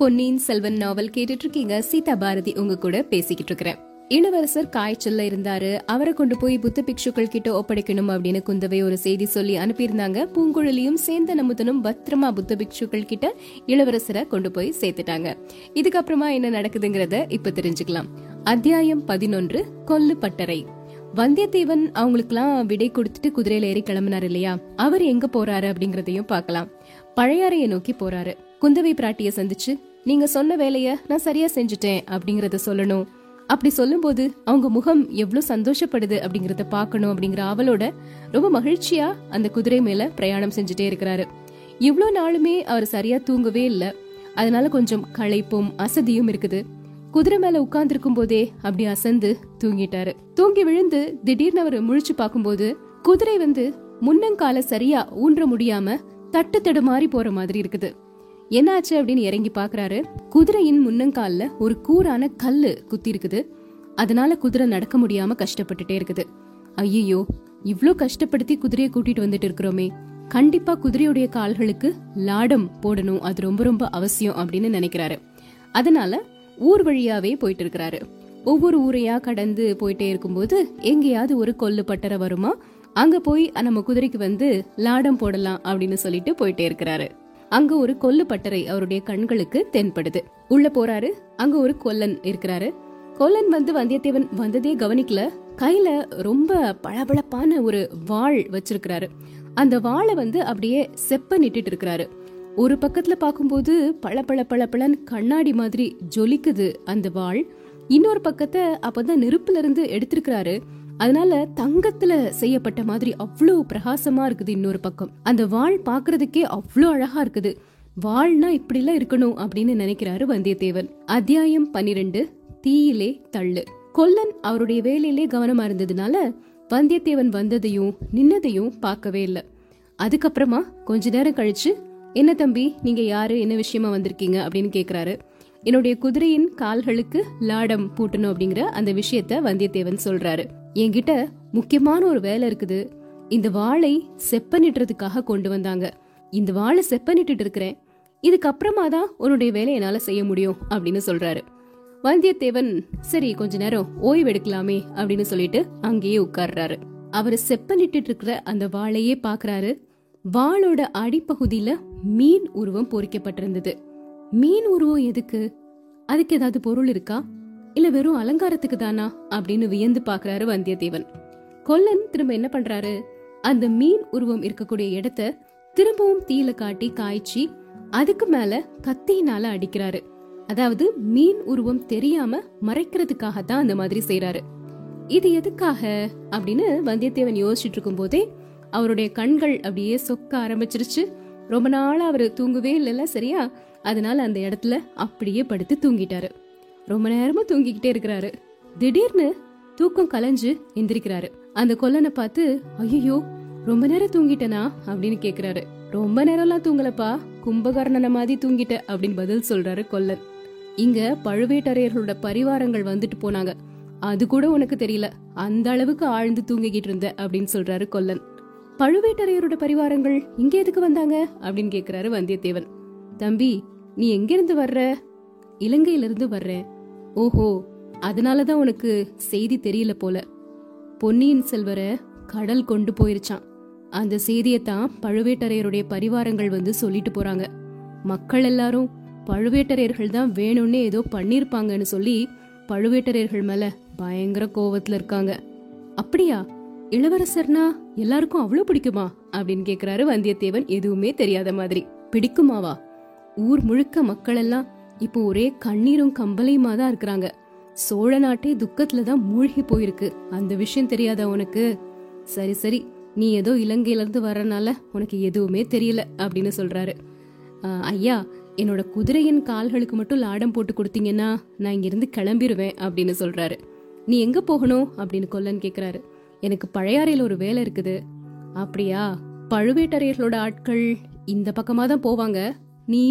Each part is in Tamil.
பொன்னியின் செல்வன் நாவல் கேட்டுட்டு இருக்கீங்க சீதா பாரதி உங்க கூட பேசிக்கிட்டு இருக்கிறேன் இளவரசர் காய்ச்சல்ல இருந்தாரு. அவரை கொண்டு போய் புத்த பிக்ஷுக்கள் கிட்ட ஒப்படைக்கணும் அப்படின்னு குந்தவை ஒரு செய்தி சொல்லி அனுப்பியிருந்தாங்க. பூங்குழலியும் சேந்த அமுதனும் பத்திரமா புத்த பிக்ஷுக்கள் கிட்ட இளவரசரை கொண்டு போய் சேர்த்துட்டாங்க. இதுக்கப்புறமா என்ன நடக்குதுங்கிறத இப்ப தெரிஞ்சுக்கலாம். அத்தியாயம் பதினொன்று கொல்லு பட்டறை. வந்தியத்தேவன் அவங்களுக்குலாம் விடை கொடுத்துட்டு குதிரையில ஏறி கிளம்பினார் இல்லையா? அவர் எங்க போறாரு அப்படிங்கறதையும் பார்க்கலாம். பழையாறைய நோக்கி போறாரு. குந்தவை பிராட்டிய சந்திச்சு நீங்க சொன்ன வேலைய நான் சரியா செஞ்சுட்டேன் அப்படிங்கறத சொல்லணும். அப்படி சொல்லும்போது அவங்க முகம் எவ்வளவு சந்தோஷப்படுது அப்படிங்கறத பார்க்கணும் அப்படிங்கிற ஆவலோட ரொம்ப மகிழ்ச்சியா அந்த குதிரை மேல பிரயாணம் செஞ்சுட்டே இருக்கிறாரு. இவ்வளோ நாளுமே அவர் சரியா தூங்கவே இல்ல. அதனால கொஞ்சம் களைப்பும் அசதியும் இருக்குது. குதிரை மேல உட்கார்ந்து போதே அப்படி அசந்து தூங்கிட்டாரு. தூங்கி விழுந்து திடீர்னு அவர் முழிச்சு பார்க்கும்போது குதிரை வந்து முன்னங்கால சரியா ஊன்ற முடியாம தட்டு தடுமாறி போற மாதிரி இருக்குது. என்னாச்சு அப்படின்னு இறங்கி பாக்குறாரு குதிரையின் முன்னங்கால்ல ஒரு கூரான கல்லு குத்தி இருக்குது அதனால குதிரை நடக்க முடியாம கஷ்டப்பட்டுட்டே இருக்குது. ஐயோ இவ்ளோ கஷ்டப்படுத்தி குதிரையை கூட்டிட்டு வந்துட்டு இருக்கிறோமே. கண்டிப்பா குதிரையுடைய கால்களுக்கு லாடம் போடணும். அது ரொம்ப ரொம்ப அவசியம் அப்படின்னு நினைக்கிறாரு. அதனால ஊர் வழியாவே போயிட்டு இருக்கிறாரு. ஒவ்வொரு ஊரையா கடந்து போயிட்டே இருக்கும்போது எங்கேயாவது ஒரு கொல்லு பட்டறை வருமா? அங்க போய் நம்ம குதிரைக்கு வந்து லாடம் போடலாம் அப்படின்னு சொல்லிட்டு போயிட்டே இருக்கிறாரு. அங்க ஒரு கொல்லு பட்டறை அவருடைய கண்களுக்கு தென்படுது. உள்ள போறாரு. அங்க ஒரு கொல்லன் இருக்கிறாரு. கொல்லன் வந்து வந்தியத்தேவன் வந்ததே கவனிக்கல. கையில ரொம்ப பளபளப்பான ஒரு வாள் வச்சிருக்கிறாரு. அந்த வாளை வந்து அப்படியே செப்ப நிட்டுட்டு இருக்கிறாரு. ஒரு பக்கத்துல பாக்கும்போது பள பள பள கண்ணாடி மாதிரி ஜொலிக்குது அந்த வாள். இன்னொரு பக்கத்தை அப்பதான் நெருப்புல இருந்து எடுத்திருக்கிறாரு. அதனால தங்கத்துல செய்யப்பட்ட மாதிரி அவ்வளோ பிரகாசமா இருக்குது இன்னொரு பக்கம். அந்த வாள் பாக்குறதுக்கே அவ்வளோ அழகா இருக்குது. வாழ்னா இப்படிலாம் இருக்கணும் அப்படின்னு நினைக்கிறாரு வந்தியத்தேவன். அத்தியாயம் பன்னிரெண்டு தீயிலே தள்ளு. கொல்லன் அவருடைய வேலையிலே கவனமா இருந்ததுனால வந்தியத்தேவன் வந்ததையும் நின்னதையும் பார்க்கவே இல்லை. அதுக்கப்புறமா கொஞ்ச நேரம் கழிச்சு என்ன தம்பி நீங்க யாரு? என்ன விஷயமா வந்திருக்கீங்க? அப்படின்னு கேக்குறாரு. என்னுடைய குதிரையின் கால்களுக்கு லாடம் பூட்டணும் அப்படிங்கிற அந்த விஷயத்த வந்தியத்தேவன் சொல்றாரு. என்கிட்ட முக்கியமான ஒரு வேலை இருக்குது. இந்த வாழை செப்பனிட்டுறதுக்காக கொண்டு வந்தாங்க. இந்த வாழை செப்பனிட்டு இருக்கிறேன். இதுக்கப்புறமா தான் உன்னுடைய வேலை என்னால செய்ய முடியும் அப்படின்னு சொல்றாரு. வந்தியத்தேவன் சரி கொஞ்ச நேரம் ஓய்வு எடுக்கலாமே அப்படின்னு சொல்லிட்டு அங்கேயே உட்கார்றாரு. அவர் செப்பனிட்டு இருக்கிற அந்த வாளையே பாக்குறாரு. வாளோட அடிப்பகுதியில மீன் உருவம் பொறிக்கப்பட்டிருந்தது. மீன் உருவம் எதுக்கு? அதுக்கு ஏதாவது பொருள் இருக்கா? இல்ல வெறும் அலங்காரத்துக்கு தானா? அப்படின்னு வியந்து பாக்குறாரு வந்தியத்தேவன். கொல்லன் திரும்ப என்ன பண்றாரு? அந்த மீன் உருவம் இருக்கக்கூடிய இடத்த திரும்பவும் தீயில காட்டி காய்ச்சி அதுக்கு மேல கத்தியினால அடிக்கிறாரு. அதாவது மீன் உருவம் தெரியாம மறைக்கிறதுக்காக தான் அந்த மாதிரி செய்யறாரு இது எதுக்காக? அப்படின்னு வந்தியத்தேவன் யோசிச்சுட்டு இருக்கும் போதே அவருடைய கண்கள் அப்படியே சொக்க ஆரம்பிச்சிருச்சு. ரொம்ப நாளா அவரு தூங்கவே இல்லைல்ல சரியா? அதனால அந்த இடத்துல அப்படியே படுத்து தூங்கிட்டாரு. ரொம்ப நேரமா தூங்கிக்கிட்டே இருக்கிறாரு. திடீர்னு தூக்கம் கலைஞ்சு எந்திரிக்கிறாரு. அந்த கொல்லனை பார்த்து ஐயோ ரொம்ப நேரம் தூங்கிட்டனா? அப்படின்னு கேக்குறாரு. ரொம்ப நேரம்லாம் தூங்கலப்பா. கும்பகர்ணனை மாதிரி தூங்கிட்ட அப்படின்னு பதில் சொல்றாரு கொல்லன். இங்க பழுவேட்டரையர்களோட பரிவாரங்கள் வந்துட்டு போனாங்க. அது கூட உனக்கு தெரியல. அந்த அளவுக்கு ஆழ்ந்து தூங்கிக்கிட்டு இருந்த அப்படின்னு சொல்றாரு கொல்லன். பழுவேட்டரையரோட பரிவாரங்கள் இங்க எதுக்கு வந்தாங்க? அப்படின்னு கேக்குறாரு வந்தியத்தேவன். தம்பி நீ எங்கிருந்து வர்ற? இலங்கையில இருந்து வர்ற ஓஹோ அதனாலதான் உனக்கு செய்தி தெரியல போல. பொன்னியின் செல்வர கடல் கொண்டு போயிருச்சான் அந்த செய்தியத்தான் பழுவேட்டரையருடைய பரிவாரங்கள் வந்து சொல்லிட்டு போறாங்க. மக்கள் எல்லாரும் பழுவேட்டரையர்கள் தான் வேணும்னே ஏதோ பண்ணிருப்பாங்கன்னு சொல்லி பழுவேட்டரையர்கள் மேல பயங்கர கோவத்துல இருக்காங்க. அப்படியா? இளவரசர்னா எல்லாருக்கும் அவ்வளவு பிடிக்குமா? அப்படின்னு கேக்குறாரு வந்தியத்தேவன். எதுவுமே தெரியாத மாதிரி. பிடிக்குமாவா? ஊர் முழுக்க மக்கள் எல்லாம் இப்போ ஒரே கண்ணீரும் கம்பலையுமா தான் இருக்கிறாங்க. சோழ நாட்டே துக்கத்துல தான் மூழ்கி போயிருக்கு. அந்த விஷயம் தெரியாதா உனக்கு? சரி சரி. நீ ஏதோ இலங்கையில இருந்து வர்றனால உனக்கு எதுவுமே தெரியல அப்படின்னு சொல்றாரு. ஐயா என்னோட குதிரையின் கால்களுக்கு மட்டும் லாடம் போட்டு கொடுத்தீங்கன்னா நான் இங்கிருந்து கிளம்பிடுவேன் அப்படின்னு சொல்றாரு. நீ எங்க போகணும் அப்படின்னு கொல்லன் கேக்குறாரு. எனக்கு பழையாறையில் ஒரு வேலை இருக்குது. அப்படியா? பழுவேட்டரையர்களோட ஆட்கள் இந்த பக்கமா தான் போவாங்க. நீ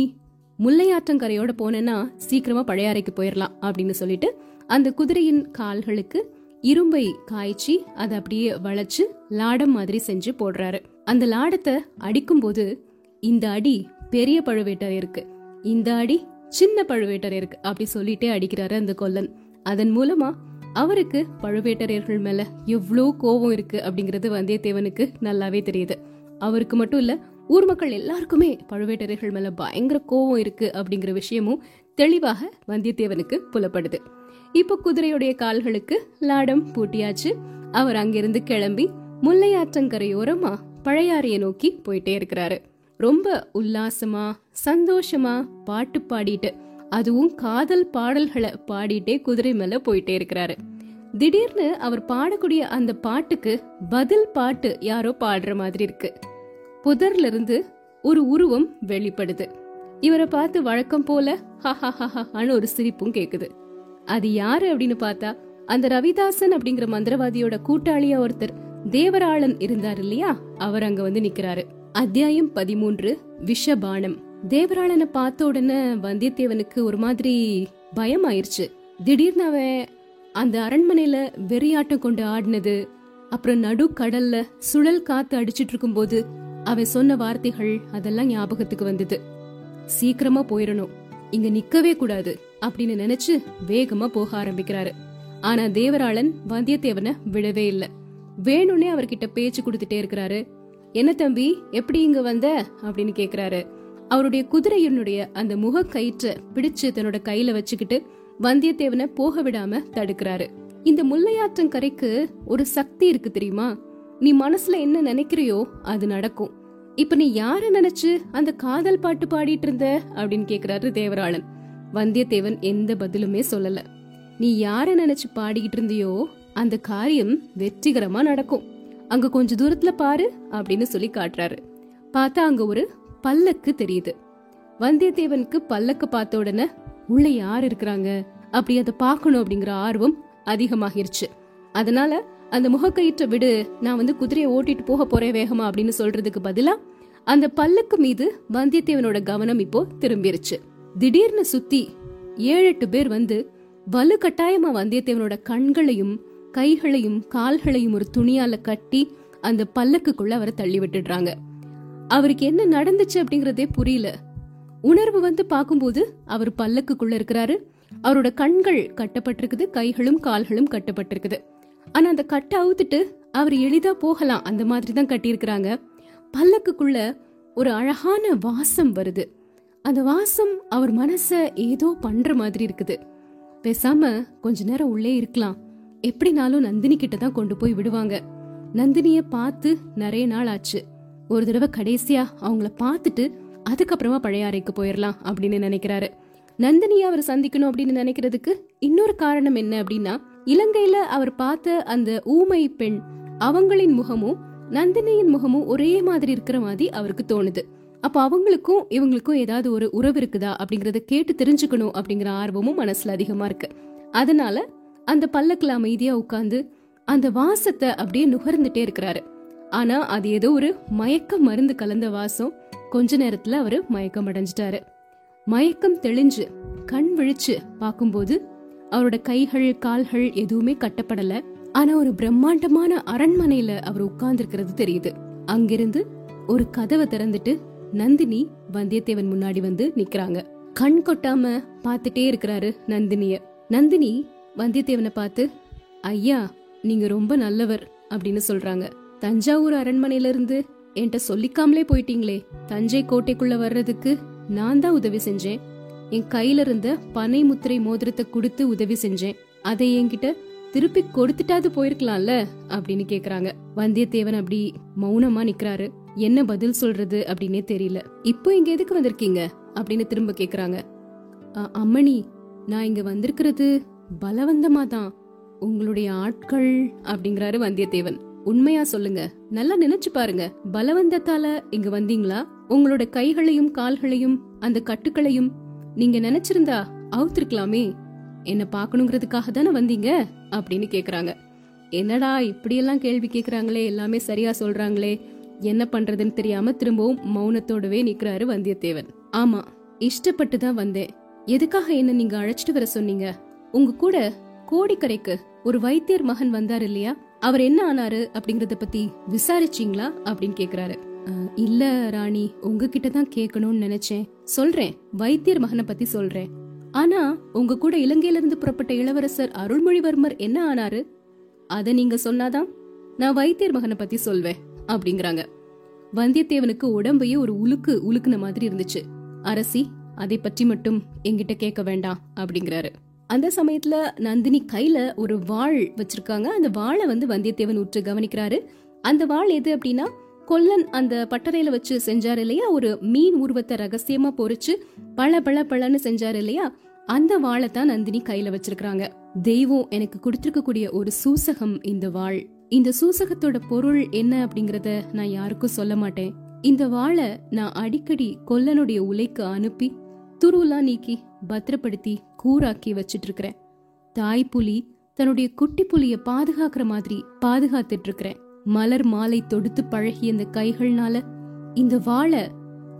முல்லையாற்றங்கரையோட போனேன்னா சீக்கிரமா பழையாறைக்கு போயிடலாம் அப்படின்னு சொல்லிட்டு அந்த குதிரையின் கால்களுக்கு இரும்பை காய்ச்சி அதை அப்படியே வளைச்சு லாடம் மாதிரி செஞ்சு போடுறாரு. அந்த லாடத்தை அடிக்கும்போது இந்த அடி பெரிய பழுவேட்டரையருக்கு இந்த அடி சின்ன பழுவேட்டரையருக்கு அப்படி சொல்லிட்டே அடிக்கிறாரு அந்த கொல்லன். அதன் மூலமா அவருக்கு பழுவேட்டரையர்கள் மேல எவ்வளோ கோபம் இருக்கு அப்படிங்கறது வந்தியத்தேவனுக்கு நல்லாவே தெரியுது. அவருக்கு மட்டும் இல்ல ஊர் மக்கள் எல்லாருக்குமே பழுவேட்டரைகள் மேல பயங்கர கோவம் இருக்கு அப்படிங்கிற விஷயமும் தெளிவாக வந்தியத்தேவனுக்கு புலப்படுது. இப்போ குதிரையுடைய கால்களுக்கு லாடம் பூட்டியாச்சு. அவர் அங்கிருந்து கிளம்பி முல்லையாற்றங்கரையோரமா பழையாறைய நோக்கி போயிட்டே இருக்கிறாரு. ரொம்ப உல்லாசமா சந்தோஷமா பாட்டு பாடிட்டு அதுவும் காதல் பாடல்களை பாடிட்டே குதிரை மேல போயிட்டே இருக்கிறாரு. திடீர்னு அவர் பாடக்கூடிய அந்த பாட்டுக்கு பதில் பாட்டு யாரோ பாடுற மாதிரி இருக்கு. புதர்ல இருந்து ஒரு உருவம் வெளிப்படுது. இவரை பார்த்து வழக்கம் போல ஹஹஹஹான்னு ஒரு சிரிப்பும் கேக்குது. அது யாரு அப்படின்னு பார்த்தா அந்த ரவிதாசன் அப்படிங்கிற மந்திரவாதியோட கூட்டாளியா ஒருத்தர் தேவராளன் இருந்தார் இல்லையா? அவர் அங்க வந்து நிக்கிறாரு. அத்தியாயம் பதிமூன்று விஷபானம். தேவராளனை பார்த்த உடனே வந்தியத்தேவனுக்கு ஒரு மாதிரி பயம் ஆயிருச்சு திடீர்னு அவன் அந்த அரண்மனையில வெறியாட்டம் கொண்டு ஆடினது அப்புறம் நடு கடல்ல சுழல் காத்து அடிச்சிட்டு இருக்கும்போது அவ சொன்ன வார்த்தைகள் அதெல்லாம் ஞாபகத்துக்கு வந்தது. சீக்கிரமா போயிடணும் இங்க நிக்கவே கூடாது அப்படின்னு நினைச்சு வேகமா போக ஆரம்பிக்கிறாரு. ஆனா தேவராளன் வந்தியத்தேவனை விடவே இல்ல. வேணும்னே அவர்கிட்ட பேச்சு கொடுத்துட்டே இருக்கிறாரு. என்ன தம்பி எப்படி இங்க வந்த? அப்படின்னு கேக்குறாரு. அவருடைய குதிரையினுடைய அந்த முக கயிற்ற பிடிச்சு தன்னோட கையில வச்சுக்கிட்டு வந்தியத்தேவனை போக விடாம தடுக்கிறாரு. இந்த முல்லையாற்றங்கரைக்கு ஒரு சக்தி இருக்கு தெரியுமா? நீ மனசுல என்ன நினைக்கிறியோ அது நடக்கும். இப்ப நீ யார நினைச்சு அந்த காதல் பாட்டு பாடிட்டு இருந்த? அப்படின்னு கேக்குறாரு தேவராளன். வந்தியத்தேவன் எந்த பதிலுமே சொல்லல. நீ யார நினைச்சு பாடிக்கிட்டு இருந்தியோ அந்த காரியம் வெற்றிகரமா நடக்கும். அங்க கொஞ்ச தூரத்துல பாரு அப்படின்னு சொல்லி காட்டுறாரு. பார்த்தா அங்க ஒரு பல்லக்கு தெரியுது. வந்தியத்தேவனுக்கு பல்லக்கு பார்த்த உடனே உள்ள யார் இருக்கிறாங்க? அப்படி அதை பார்க்கணும் அப்படிங்கிற ஆர்வம் அதிகமாகிருச்சு. அதனால அந்த முகக்கயிற்ற விடு நான் வந்து குதிரையை ஓட்டிட்டு போக போறேன் வேகமா அப்படின்னு சொல்றதுக்கு பதிலா அந்த பல்லக்கு மீது வந்தியத்தேவனோட கவனம் இப்போ திரும்பிருச்சு. திடீர்னு சுத்தி ஏழு எட்டு பேர் வந்து வலு கட்டாயமா வந்தியத்தேவனோட கண்களையும் கைகளையும் கால்களையும் ஒரு துணியால கட்டி அந்த பல்லக்குக்குள்ள அவரை தள்ளி விட்டுடுறாங்க. அவருக்கு என்ன நடந்துச்சு அப்படிங்கறதே புரியல. உணர்வு வந்து பார்க்கும்போது அவர் பல்லக்குக்குள்ள இருக்கிறாரு. அவரோட கண்கள் கட்டப்பட்டிருக்குது கைகளும் கால்களும் கட்டப்பட்டிருக்குது. ஆனா அந்த கட்டை அவுத்துட்டு அவர் எளிதா போகலாம் அந்த மாதிரி தான் கட்டியிருக்கிறாங்க. பல்லக்குக்குள்ள ஒரு அழகான வாசம் வருது. அந்த வாசம் அவர் மனச ஏதோ பண்ற மாதிரி இருக்குது. பேசாம கொஞ்ச நேரம் உள்ளே இருக்கலாம். எப்படினாலும் நந்தினி கிட்ட தான் கொண்டு போய் விடுவாங்க. நந்தினிய பார்த்து நிறைய நாள் ஆச்சு. ஒரு தடவை கடைசியா அவங்கள பார்த்துட்டு அதுக்கப்புறமா பழையாறைக்கு போயிடலாம் அப்படின்னு நினைக்கிறாரு. நந்தினியை அவர் சந்திக்கணும் அப்படின்னு நினைக்கிறதுக்கு இன்னொரு காரணம் என்ன அப்படின்னா இலங்கையில அவர் பார்த்த அந்த ஊமை பெண் அவங்களின் முகமும் நந்தினியின் முகமும் ஒரே மாதிரி இருக்கிற மாதிரி அவருக்கு தோணுது. அப்ப அவங்களுக்கும் இவங்களுக்கும் ஏதாவது ஒரு உறவு இருக்குதா அப்படிங்கறத கேட்டு தெரிஞ்சுக்கணும் அப்படிங்கிற ஆர்வமும் மனசுல அதிகமா இருக்கு. அதனால அந்த பல்லக்குல அமைதியா உட்கார்ந்து அந்த வாசத்தை அப்படியே நுகர்ந்துட்டே இருக்கிறாரு. ஆனா அது ஏதோ ஒரு மயக்க மருந்து கலந்த வாசம். கொஞ்ச நேரத்துல அவரு மயக்கம் அடைஞ்சிட்டாரு. மயக்கம் தெளிஞ்சு கண் விழிச்சு பார்க்கும்போது அவரோட கைகள் கால்கள் எதுவுமே கட்டப்படல. ஆனா ஒரு பிரம்மாண்டமான அரண்மனையில அவர் உட்கார்ந்துருக்கிறது தெரியுது. அங்கிருந்து ஒரு கதவை திறந்துட்டு நந்தினி வந்தியத்தேவன் முன்னாடி வந்து நிக்கிறாங்க. கண் கொட்டாம பாத்துட்டே இருக்கிறாரு நந்தினிய. நந்தினி வந்தியத்தேவனை பார்த்து ஐயா நீங்க ரொம்ப நல்லவர் அப்படின்னு சொல்றாங்க. தஞ்சாவூர் அரண்மனையில இருந்து என்கிட்ட சொல்லிக்காமலே போயிட்டீங்களே. தஞ்சை கோட்டைக்குள்ள வர்றதுக்கு நான் தான் உதவி செஞ்சேன். என் கையில இருந்த பனை முத்திரை மோதிரத்தை கொடுத்து உதவி செஞ்சேன். அதை என்கிட்ட திருப்பி கொடுத்துட்டாது போயிருக்கலாம்ல? அப்படின்னு கேக்குறாங்க. வந்தியத்தேவன் அப்படி மௌனமா நிக்கிறாரு. என்ன பதில் சொல்றது அப்படின்னே தெரியல. இப்போ இங்க எதுக்கு வந்திருக்கீங்க? அப்படின்னு திரும்ப கேக்குறாங்க. அம்மணி நான் இங்க வந்திருக்கிறது பலவந்தமா தான் உங்களுடைய ஆட்கள் அப்படிங்கிறாரு வந்தியத்தேவன். உண்மையா சொல்லுங்க. நல்லா நினைச்சு பாருங்க. பலவந்தத்தால இங்க வந்தீங்களா? உங்களோட கைகளையும் கால்களையும் அந்த கட்டுக்களையும் நீங்க நினைச்சிருந்தா அவுத்திருக்கலாமே. என்ன பாக்கணுங்கிறதுக்காக தானே வந்தீங்க? அப்படின்னு கேக்குறாங்க. என்னடா இப்படியெல்லாம் கேள்வி கேக்குறாங்களே எல்லாமே சரியா சொல்றாங்களே என்ன பண்றதுன்னு தெரியாம திரும்பவும் மௌனத்தோடவே நிக்கிறாரு வந்தியத்தேவன். ஆமா இஷ்டப்பட்டு தான் வந்தேன். எதுக்காக என்ன நீங்க அழைச்சிட்டு வர சொன்னீங்க? உங்க கூட கோடிக்கரைக்கு ஒரு வைத்தியர் மகன் வந்தார் இல்லையா? அவர் என்ன ஆனாரு அப்படிங்கறத பத்தி விசாரிச்சீங்களா? அப்படின்னு கேக்குறாரு. இல்ல ராணி உங்ககிட்ட தான் கேட்கணும்னு நினைச்சேன். சொல்றேன் வைத்தியர் மகனை பத்தி சொல்றேன். ஆனா உங்க கூட இலங்கையில இருந்து புறப்பட்ட இளவரசர் அருள்மொழிவர்மர் என்ன ஆனாரு? அத நீங்க சொன்னாதான் நான் வைத்தியர் மகனை பத்தி சொல்வேன் அப்படிங்கறாங்க. வந்தியத்தேவனுக்கு உடம்பையே ஒரு உலுக்கு உலுக்குன மாதிரி இருந்துச்சு. அரசி அதை பற்றி மட்டும் என்கிட்ட கேட்க வேண்டாம் அப்படிங்கிறாரு. அந்த சமயத்துல நந்தினி கையில ஒரு வாள் வச்சிருக்காங்க. அந்த வாளை வந்து வந்தியத்தேவன் உற்று கவனிக்கிறாரு. அந்த வாள் எது அப்படின்னா கொல்லன் அந்த பட்டறையில வச்சு செஞ்சாரு இல்லையா? ஒரு மீன் உருவத்தை ரகசியமா பொறிச்சு பள பள பழன்னு செஞ்சாரு இல்லையா? அந்த வாழை தான் நந்தினி கையில வச்சிருக்காங்க தெய்வம் எனக்கு கொடுத்திருக்கக்கூடிய ஒரு சூசகம் இந்த வாள். இந்த சூசகத்தோட பொருள் என்ன அப்படிங்கறத நான் யாருக்கும் சொல்ல மாட்டேன். இந்த வாழை நான் அடிக்கடி கொல்லனுடைய உலைக்கு அனுப்பி துருவெல்லாம் நீக்கி பத்திரப்படுத்தி கூராக்கி வச்சிட்டு இருக்கிறேன் தாய் புலி தன்னுடைய குட்டி புலிய பாதுகாக்கிற மாதிரி பாதுகாத்துட்டு இருக்கிறேன் மலர் மாலை தொடுத்து பழகிய இந்த கைகள்னால இந்த வாழை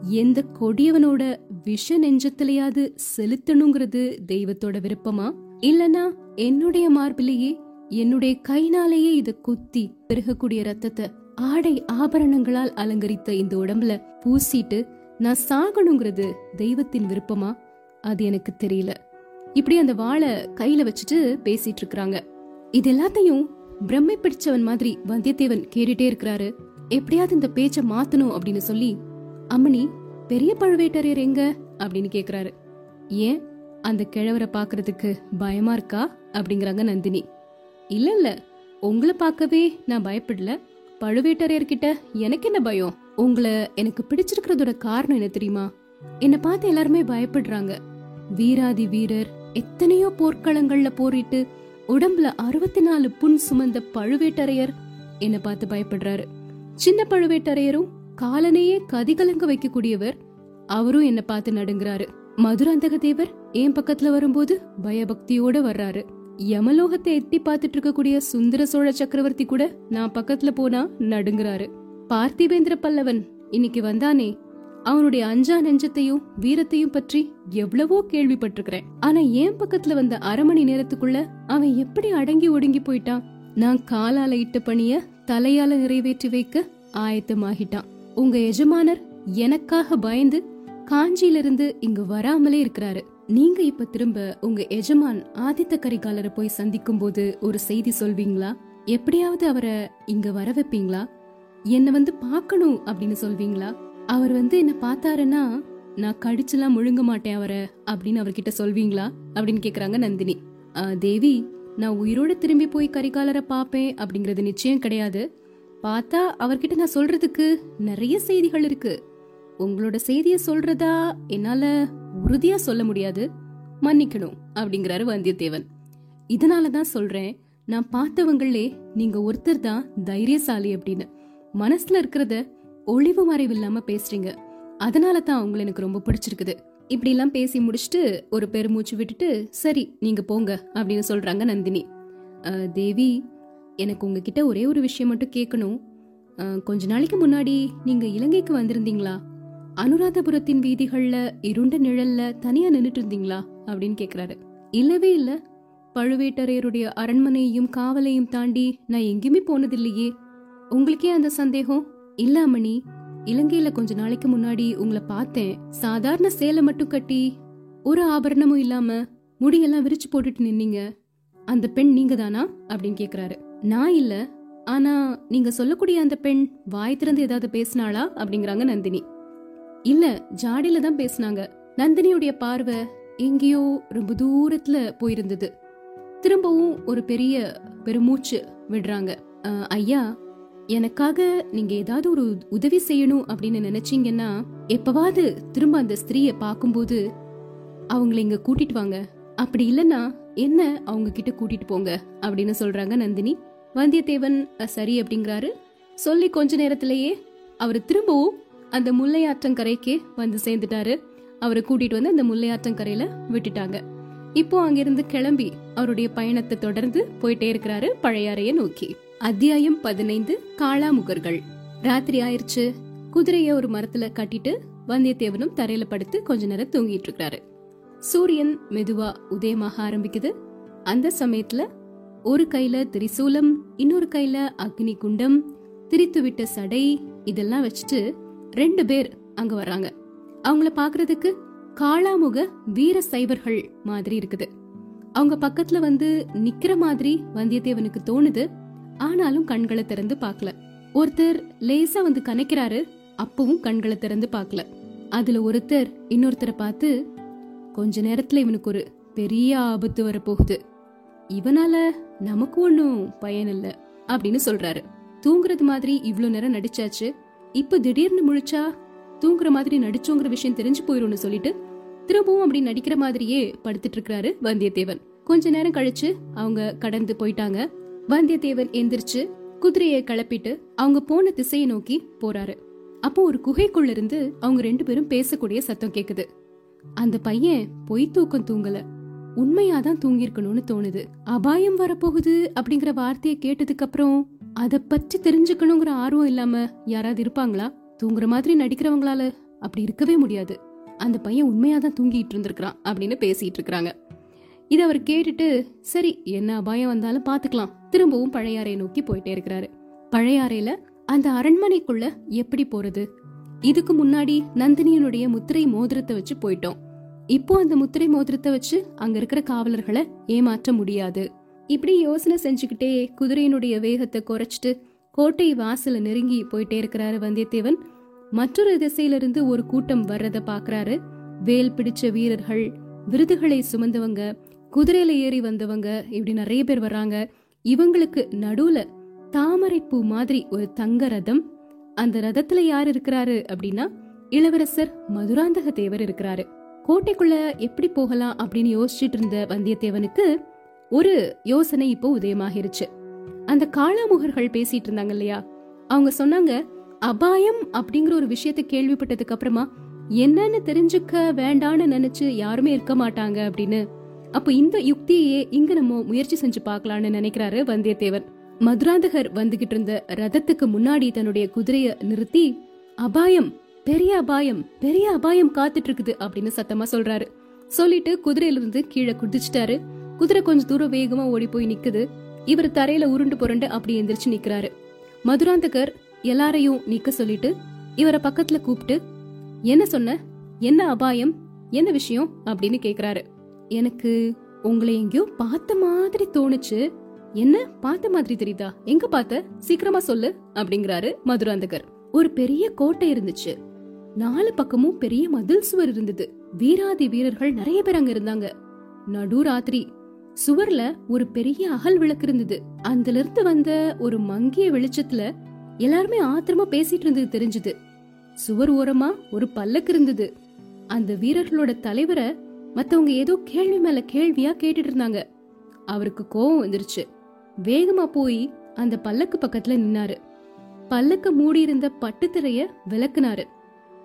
எந்த கொடியவனோட விஷ நெஞ்சத்திலையாவது செலுத்தணுங்கிறது தெய்வத்தோட விருப்பமா? இல்லனா என்னுடைய மார்பிலேயே என்னுடைய கைனாலேயே இத குத்தி பெருகக்கூடிய ரத்தத்தை ஆடை ஆபரணங்களால் அலங்கரித்த இந்த உடம்புல பூசிட்டு நான் சாகணுங்கிறது தெய்வத்தின் விருப்பமா? அது எனக்கு தெரியல. இப்படி அந்த வாழை கையில வச்சுட்டு பேசிட்டு இருக்கிறாங்க. இது எல்லாத்தையும் பிரம்மை பிடிச்சவன் மாதிரி வந்தியத்தேவன் கேட்டுட்டே இருக்கிறாரு. எப்படியாவது இந்த பேச்ச மாத்தணும் அப்படின்னு சொல்லி அம்மணி பெரிய பழுவேட்டரையர் எங்க? அப்படின்னு கேக்குறாரு. ஏன்? அந்த கிழவரை பாக்குறதுக்கு பயமா இருக்கா? அப்படிங்கறாங்க நந்தினி. இல்ல இல்ல. உங்களை பார்க்கவே நான் பயப்படல. பழுவேட்டரையர்கிட்ட எனக்கு என்ன பயம்? உங்களை எனக்கு பிடிச்சிருக்கிறதோட காரணம் என்ன தெரியுமா? என்ன பார்த்து எல்லாருமே பயப்படுறாங்க. வீராதி வீரர் எத்தனையோ போர்க்களங்கள்ல போரிட்டு உடம்புல அறுபத்தி நாலு புண் சுமந்த பழுவேட்டரையர் என்ன பார்த்து பயப்படுறாரு. சின்ன பழுவேட்டரையரும் காலனையே கதிகலங்க வைக்கக்கூடியவர் அவரும் என்ன பார்த்து நடுங்குறாரு. மதுராந்தக தேவர் என் பக்கத்துல வரும்போது பயபக்தியோட வர்றாரு. யமலோகத்தை எட்டி பார்த்துட்டு இருக்கக்கூடிய சுந்தர சோழ சக்கரவர்த்தி கூட நான் பக்கத்துல போனா நடுங்குறாரு. பார்த்திபேந்திர பல்லவன் இன்னைக்கு வந்தானே அவனுடைய அஞ்சா நெஞ்சத்தையும் வீரத்தையும் பற்றி எவ்வளவோ கேள்விப்பட்டிருக்கிறேன். ஆனா என் பக்கத்துல வந்த அரை மணி நேரத்துக்குள்ள அவன் எப்படி அடங்கி ஒடுங்கி போயிட்டான்? நான் காலால இட்ட பணிய தலையால நிறைவேற்றி வைக்க ஆயத்தமாகிட்டான். உங்க எஜமானர் எனக்காக பயந்து காஞ்சியிலிருந்து இங்க வராமலே இருக்கிறாரு. நீங்க இப்ப திரும்ப உங்க எஜமான் ஆதித்த கரிகாலரை போய் சந்திக்கும் போது ஒரு செய்தி சொல்வீங்களா? எப்படியாவது அவரை இங்க வர வைப்பீங்களா என்ன வந்து பார்க்கணும் அப்படின்னு சொல்வீங்களா? அவர் வந்து என்ன பார்த்தாருன்னா நான் கடிச்செல்லாம் முழுங்க மாட்டேன் அவரை அப்படின்னு அவர்கிட்ட சொல்வீங்களா? அப்படின்னு கேக்குறாங்க நந்தினி. தேவி நான் உயிரோட திரும்பி போய் கரிகாலரை பார்ப்பேன் அப்படிங்கறது நிச்சயம் கிடையாது. பார்த்தா அவர்கிட்ட நான் சொல்றதுக்கு நிறைய செய்திகள் இருக்கு. உங்களோட செய்திய சொல்றதா என்னால உறுதியா சொல்ல முடியாது. மன்னிக்கணும் அப்படிங்கிறாரு வந்தியத்தேவன். இதனாலதான் சொல்றேன். நான் பார்த்தவங்களே நீங்க ஒருத்தர் தான் தைரியசாலி அப்படின்னு. மனசுல இருக்கிறத ஒளிவு மறைவு இல்லாம பேசுறீங்க. அதனால தான் அவங்களை எனக்கு ரொம்ப பிடிச்சிருக்குது. இப்படி எல்லாம் பேசி முடிச்சுட்டு ஒரு பெருமூச்சு விட்டுட்டு சரி நீங்க போங்க அப்படின்னு சொல்றாங்க நந்தினி. தேவி எனக்கு உங்ககிட்ட ஒரே ஒரு விஷயம் மட்டும் கேட்கணும். கொஞ்ச நாளைக்கு முன்னாடி நீங்க இலங்கைக்கு வந்திருந்தீங்களா? அனுராதபுரத்தின் வீதிகள்ல இருண்ட நிழல்ல தனியா நின்னுட்டு இருந்தீங்களா? அப்படின்னு கேக்குறாரு. இல்லவே இல்ல. பழுவேட்டரையருடைய அரண்மனையையும் காவலையும் தாண்டி நான் எங்கேயுமே போனதில்லையே. உங்களுக்கே அந்த சந்தேகம்? இல்ல அம்மணி இலங்கையில கொஞ்ச நாளைக்கு முன்னாடி உங்களை பார்த்தேன். சாதாரண சேலை மட்டும் கட்டி ஒரு ஆபரணமும் இல்லாம முடியெல்லாம் விரிச்சு போட்டுட்டு நின்னீங்க. அந்த பெண் நீங்க தானா அப்படின்னு கேக்குறாரு. நான் இல்ல. ஆனா நீங்க சொல்லக்கூடிய அந்த பெண் வாய் திறந்து ஏதாவது பேசினாளா? அப்படிங்கிறாங்க நந்தினி. இல்ல ஜாடியில தான் பேசினாங்க. நந்தினியுடைய பார்வை எங்கேயோ ரொம்ப தூரத்துல போயிருந்தது. திரும்பவும் ஒரு பெரிய பெருமூச்சு விடுறாங்க. ஐயா எனக்காக நீங்க ஏதாவது ஒரு உதவி செய்யணும் அப்படின்னு நினைச்சீங்கன்னா எப்பவாவது திரும்ப அந்த ஸ்திரீய பார்க்கும்போது அவங்கள இங்க கூட்டிட்டு வாங்க. அப்படி இல்லைன்னா என்ன அவங்க கிட்ட கூட்டிட்டு போங்க அப்படின்னு சொல்றாங்க நந்தினி. வந்தியத்தேவன் சரி அப்படிங்கிறாரு. சொல்லி கொஞ்ச நேரத்திலேயே அவர் திரும்பவும் அந்த முல்லையாற்றங்கரைக்கே வந்து சேர்ந்துட்டாரு. அவரை கூட்டிட்டு வந்து அந்த முல்லையாற்றங்கரையில விட்டுட்டாங்க. இப்போ அங்கிருந்து கிளம்பி அவருடைய பயணத்தை தொடர்ந்து போயிட்டே இருக்கிறாரு பழையாறைய நோக்கி. அத்தியாயம் பதினைந்து காளாமுகர்கள். ராத்திரி ஆயிருச்சு குதிரைய ஒரு மரத்துல கட்டிட்டு வந்தியத்தேவனும் தரையில படுத்து கொஞ்ச நேரம் தூங்கிட்டு இருக்காரு சூரியன் மெதுவா உதயமாக ஆரம்பிக்குது. அந்த சமயத்துல ஒரு கையில திரிசூலம் இன்னொரு கையில அக்னி குண்டம் திரித்து விட்ட சடை இதெல்லாம் வச்சுட்டு ரெண்டு பேர் அங்க வர்றாங்க. அவங்கள பாக்குறதுக்கு காளாமுக வீர சைவர்கள் மாதிரி இருக்குது. அவங்க பக்கத்துல வந்து நிக்கிற மாதிரி வந்தியத்தேவனுக்கு தோணுது. ஆனாலும் கண்களை திறந்து பார்க்கல. ஒருத்தர் லேசா வந்து கனைக்கிறாரு அப்பவும் கண்களை திறந்து பார்க்கல. அதுல ஒருத்தர் இன்னொருத்தரை பார்த்து கொஞ்ச நேரத்துல இவனுக்கு ஒரு பெரிய ஆபத்து வரப்போகுது. இவனால நமக்கு ஒன்னும் பயன் இல்ல அப்படின்னு சொல்றாரு. தூங்குறது மாதிரி இவ்வளோ நேரம் நடிச்சாச்சு. இப்ப திடீர்னு முழிச்சா தூங்குற மாதிரி நடிச்சோங்கிற விஷயம் தெரிஞ்சு போயிரும்னு சொல்லிட்டு திரும்பவும் அப்படி நடிக்கிற மாதிரியே படுத்துட்டு இருக்கிறாரு வந்தியத்தேவன். கொஞ்ச நேரம் கழிச்சு அவங்க கடந்து போயிட்டாங்க. வந்தியத்தேவன் எந்திரிச்சு குதிரையை கிளப்பிட்டு அவங்க போன திசையை நோக்கி போறாரு. அப்போ ஒரு குகைக்குள்ள இருந்து அவங்க ரெண்டு பேரும் பேசக்கூடிய சத்தம் கேக்குது. அந்த பையன் பொய் தூக்கம் தூங்கல. உண்மையாதான் தூங்கிருக்கணும்னு தோணுது. அபாயம் வரப்போகுது அப்படிங்கிற வார்த்தையை கேட்டதுக்கு அப்புறம் அத பற்றி தெரிஞ்சுக்கணுங்கிற ஆர்வம் இல்லாம யாராவது இருப்பாங்களா? தூங்குற மாதிரி நடிக்கிறவங்களால அப்படி இருக்கவே முடியாது. அந்த பையன் உண்மையாதான் தூங்கிட்டு இருந்திருக்கிறான் அப்படின்னு பேசிட்டு இருக்கிறாங்க. இதை அவர் கேட்டுட்டு சரி என்ன அபாயம் வந்தாலும் பாத்துக்கலாம் திரும்பவும் பழையாறையை நோக்கி போயிட்டே இருக்கிறாரு. பழையாறையில அந்த அரண்மனைக்குள்ள எப்படி போறது? இதுக்கு முன்னாடி நந்தினியனுடைய முத்திரை மோதிரத்தை வச்சு போயிட்டோம். இப்போ அந்த முத்திரை மோதிரத்தை வச்சு அங்க இருக்கிற காவலர்களை ஏமாற்ற முடியாது. இப்படி யோசனை செஞ்சுக்கிட்டே குதிரையினுடைய வேகத்தை குறைச்சிட்டு கோட்டை வாசல நெருங்கி போயிட்டே இருக்கிறாரு வந்தியத்தேவன். மற்றொரு திசையிலிருந்து ஒரு கூட்டம் வர்றத பாக்குறாரு வேல் பிடிச்ச வீரர்கள் விருதுகளை சுமந்தவங்க குதிரையில ஏறி வந்தவங்க இப்படி நிறைய பேர் வர்றாங்க. இவங்களுக்கு நடுவுல தாமரை பூ மாதிரி ஒரு தங்க ரதம். அந்த ரதத்துல யார் இருக்கிறாரு அப்படின்னா இளவரசர் மதுராந்தக தேவர் இருக்கிறாரு. கோட்டைக்குள்ள எப்படி போகலாம் அப்படின்னு யோசிச்சுட்டு இருந்த வந்தியத்தேவனுக்கு ஒரு யோசனை இப்போ உதயமாகிருச்சு. அந்த காளாமுகர்கள் பேசிட்டு இருந்தாங்க இல்லையா? அவங்க சொன்னாங்க அபாயம் அப்படிங்கிற ஒரு விஷயத்தை கேள்விப்பட்டதுக்கு அப்புறமா என்னன்னு தெரிஞ்சுக்க வேண்டான்னு நினைச்சு யாருமே இருக்க மாட்டாங்க அப்படின்னு அப்ப இந்த யுக்தியையே இங்க நம்ம முயற்சி செஞ்சு பார்க்கலாம்னு நினைக்கிறாரு வந்தியத்தேவன். மதுராந்தகர் வந்துகிட்டு இருந்த ரதத்துக்கு முன்னாடி தன்னுடைய குதிரைய நிறுத்தி அபாயம் பெரிய அபாயம் பெரிய அபாயம் காத்துட்டு இருக்குது அப்படின்னு சத்தமா சொல்றாரு. சொல்லிட்டு குதிரையில இருந்து கீழே குதிச்சிட்டாரு. குதிரை கொஞ்சம் தூரம் வேகமா ஓடி போய் நிக்குது. இவர் தரையில உருண்டு புரண்டு அப்படி எந்திரிச்சு நிக்கிறாரு. மதுராந்தகர் எல்லாரையும் நிக்க சொல்லிட்டு இவரை பக்கத்துல கூப்பிட்டு என்ன சொன்ன? என்ன அபாயம்? என்ன விஷயம்? அப்படின்னு கேக்குறாரு. எனக்கு உங்களை எங்கேயோ பார்த்த மாதிரி தோணுச்சு. என்ன பார்த்த மாதிரி தெரியுதா? எங்க பார்த்த? சீக்கிரமா சொல்லு அப்படிங்கிறாரு மதுராந்தகர். ஒரு பெரிய கோட்டை இருந்துச்சு. நாலு பக்கமும் பெரிய மதில் சுவர் இருந்தது. வீராதி வீரர்கள் நிறைய பேர் அங்க இருந்தாங்க. நடு ராத்திரி சுவர்ல ஒரு பெரிய அகல் விளக்கு இருந்தது. அதுல இருந்து வந்த ஒரு மங்கிய வெளிச்சத்துல எல்லாருமே ஆத்திரமா பேசிட்டு இருந்தது தெரிஞ்சது. சுவர் ஓரமா ஒரு பல்லக்கு இருந்தது. அந்த வீரர்களோட தலைவரை மத்தவங்க ஏதோ கேள்வி மேல கேள்வியா கேட்டுட்டு இருந்தாங்க. அவருக்கு கோவம் வந்துருச்சு. வேகமா போய் அந்த பல்லக்கு பக்கத்துல நின்னாரு. பல்லக்க மூடி இருந்த பட்டுத்திரைய விளக்குனாரு.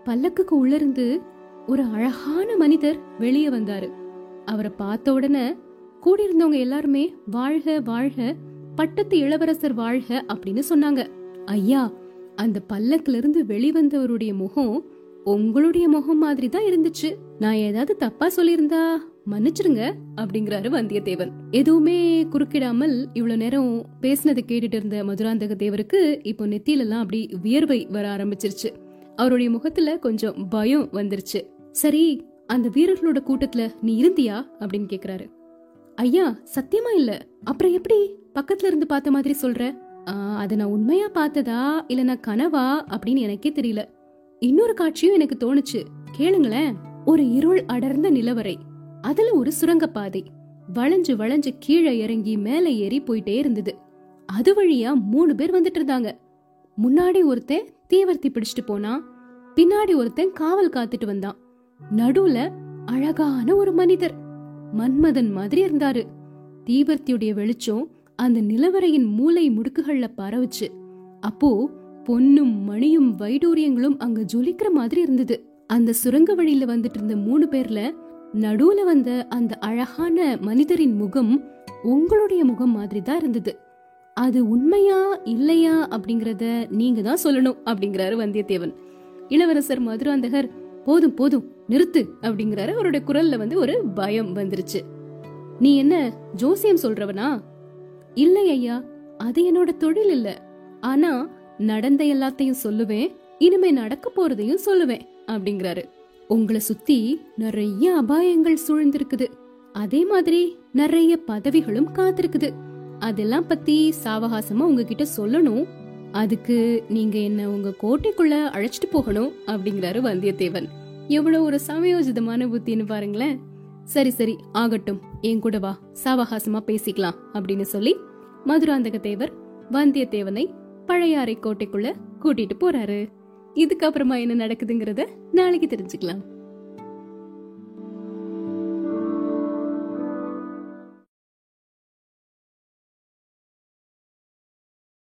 பல்லக்குக்கு உள்ள இருந்து ஒரு அழகான மனிதர் வெளியே வந்தாரு. அவரை பார்த்த உடனே கூடியிருந்தவங்க எல்லாருமே வாழ்க வாழ்க பட்டத்து இளவரசர் வாழ்க அப்படின்னு சொன்னாங்க. ஐயா அந்த பல்லக்குல இருந்து வெளிவந்தவருடைய முகம் உங்களுடைய முகம் மாதிரி தான் இருந்துச்சு. நான் ஏதாவது தப்பா சொல்லியிருந்தா மன்னிச்சிருங்க அப்படிங்கிறாரு வந்தியத்தேவன். எதுவுமே குறுக்கிடாமல் இவ்வளவு நேரம் பேசினதை கேட்டுட்டு இருந்த மதுராந்தக தேவருக்கு இப்போ நெத்தியிலெல்லாம் அப்படி வியர்வை வர ஆரம்பிச்சிருச்சு. அவருடைய முகத்துல கொஞ்சம் பயம் வந்துருச்சு. சரி அந்த வீரர்களோட கூட்டத்துல நீ இருந்தியா? அப்படின்னு கேக்குறாரு. ஐயா சத்தியமா இல்ல. அப்புறம் எப்படி பக்கத்துல இருந்து பார்த்த மாதிரி சொல்ற? "ஆ, அத நான் உண்மையா பார்த்ததா இல்ல நான் கனவா அப்படின்னு எனக்கே தெரியல. இன்னொரு காட்சியும் எனக்கு தோணுச்சு. கேளுங்களேன். ஒரு இருள் அடர்ந்த நிலவரை. அதுல ஒரு சுரங்கப்பாதை. வளைஞ்சு வளைஞ்சு கீழே இறங்கி மேலே ஏறி போயிட்டே இருந்தது. அது வழியா மூணு பேர் வந்துட்டு இருந்தாங்க. முன்னாடி ஒருத்தன் தீவர்த்தி பிடிச்சிட்டு போனான் பின்னாடி ஒருத்தன் காவல் காத்துட்டு வந்தான். நடுவுல அழகான ஒரு மனிதர். மன்மதன் மாதிரி இருந்தாரு. தீவர்த்தியுடைய வெளிச்சம் அந்த நிலவரையின் மூலை முடுக்குகள்ல பரவுச்சு. அப்போ பொன்னும் மணியும் வைடூரியங்களும் அங்க ஜொலிக்கிற மாதிரி இருந்தது. அந்த சுரங்க வழியில வந்துட்டு இருந்த மூணு பேர்ல நடுவுல வந்த அந்த அழகான மனிதரின் முகம் உங்களுடைய முகம் மாதிரி தான் இருந்தது. அது உண்மையா இல்லையா அப்படிங்கறத நீங்க தான் சொல்லணும் அப்படிங்கிறாரு வந்தியத்தேவன். இளவரசர் மதுராந்தகர் போதும் போதும் நிறுத்து அப்படிங்கிறாரு. அவருடைய குரல்ல வந்து ஒரு பயம் வந்துருச்சு. நீ என்ன ஜோசியம் சொல்றவனா? இல்லை ஐயா அது என்னோட தொழில் இல்ல. ஆனா நடந்த எல்லாத்தையும் சொல்லுவேன் இனிமே நடக்க போறதையும் சொல்லுவேன் அப்படிங்கிறாரு. உங்களை சுத்தி நிறைய அபாயங்கள் சூழ்ந்திருக்குது. அதே மாதிரி நிறைய பதவிகளும் காத்திருக்குது. அதெல்லாம் பத்தி சாவகாசமா உங்ககிட்ட சொல்லணும். அதுக்கு நீங்க என்ன உங்க கோட்டைக்குள்ள அழைச்சிட்டு போகணும் அப்படிங்கிறாரு வந்தியத்தேவன். எவ்வளவு ஒரு சமயோஜிதமான புத்தின்னு பாருங்களேன். சரி சரி ஆகட்டும். என் கூட வா. சாவகாசமா பேசிக்கலாம் அப்படின்னு சொல்லி மதுராந்தக தேவர் வந்தியத்தேவனை பழையாறை கோட்டைக்குள்ள கூட்டிட்டு போறாரு. இதுக்கப்புறமா என்ன நடக்குதுங்கிறத நாளைக்கு தெரிஞ்சுக்கலாம்.